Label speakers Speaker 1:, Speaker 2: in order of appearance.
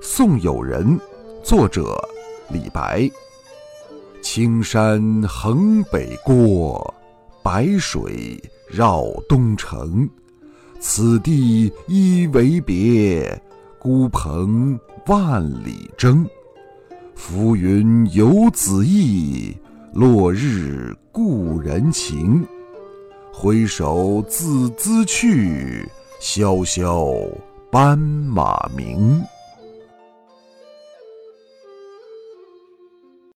Speaker 1: 送友人，作者李白。青山横北郭，白水绕东城。此地一为别，孤蓬万里征。浮云游子意，落日故人情。挥手自兹去，萧萧斑马鸣。